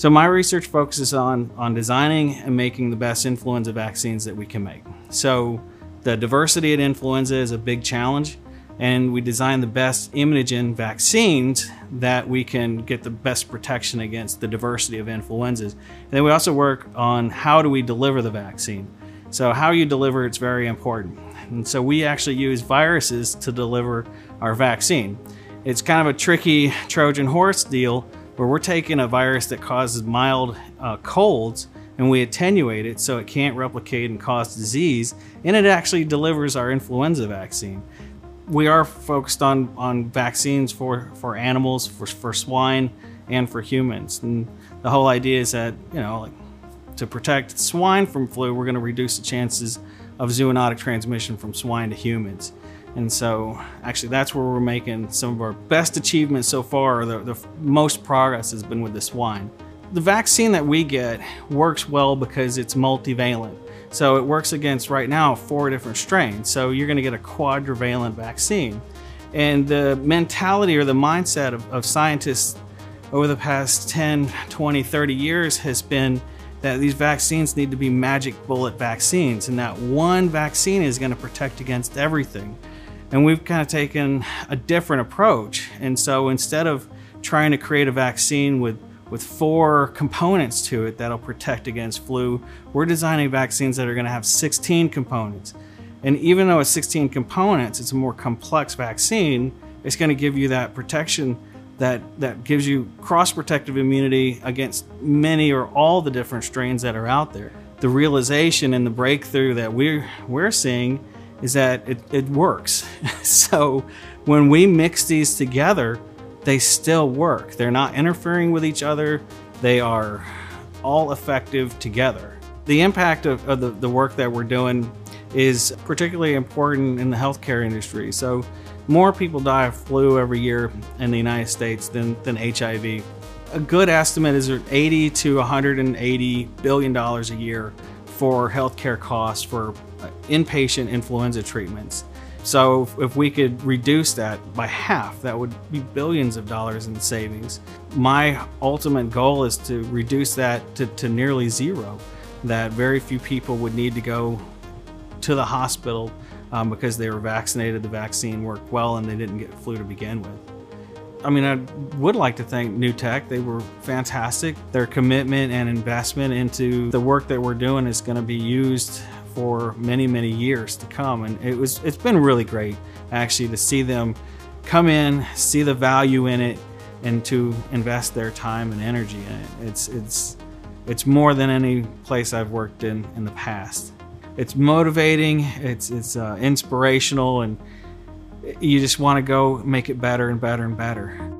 So my research focuses on, on designing and making the best influenza vaccines that we can make. So the diversity of influenza is a big challenge and we design the best immunogen vaccines that we can get the best protection against the diversity of influenzas. And then we also work on how do we deliver the vaccine. So how you deliver it's very important. And so we actually use viruses to deliver our vaccine. It's kind of a tricky Trojan horse deal where we're taking a virus that causes mild uh, colds and we attenuate it so it can't replicate and cause disease, and it actually delivers our influenza vaccine. We are focused on, on vaccines for, for animals, for, for swine, and for humans. And the whole idea is that, you know, like, to protect swine from flu, we're going to reduce the chances of zoonotic transmission from swine to humans. And so actually that's where we're making some of our best achievements so far, the, the most progress has been with the swine. The vaccine that we get works well because it's multivalent. So it works against right now four different strains. So you're gonna get a quadrivalent vaccine. And the mentality or the mindset of, of scientists over the past 10, 20, 30 years has been that these vaccines need to be magic bullet vaccines and that one vaccine is going to protect against everything. And we've kind of taken a different approach. And so instead of trying to create a vaccine with with four components to it that'll protect against flu, we're designing vaccines that are going to have 16 components. And even though it's 16 components, it's a more complex vaccine, it's going to give you that protection that, that gives you cross-protective immunity against many or all the different strains that are out there. The realization and the breakthrough that we're, we're seeing is that it, it works. so when we mix these together, they still work. They're not interfering with each other. They are all effective together. The impact of, of the, the work that we're doing is particularly important in the healthcare industry. So more people die of flu every year in the United States than, than HIV. A good estimate is 80 to 180 billion dollars a year for healthcare costs for inpatient influenza treatments. So if we could reduce that by half, that would be billions of dollars in savings. My ultimate goal is to reduce that to, to nearly zero, that very few people would need to go to the hospital um, because they were vaccinated, the vaccine worked well, and they didn't get flu to begin with. I mean, I would like to thank NUtech. They were fantastic. Their commitment and investment into the work that we're doing is going to be used for many, many years to come. And it was, it's been really great actually to see them come in, see the value in it, and to invest their time and energy in it. It's, it's, it's more than any place I've worked in in the past. It's motivating, it's, it's uh, inspirational, and you just want to go make it better and better and better.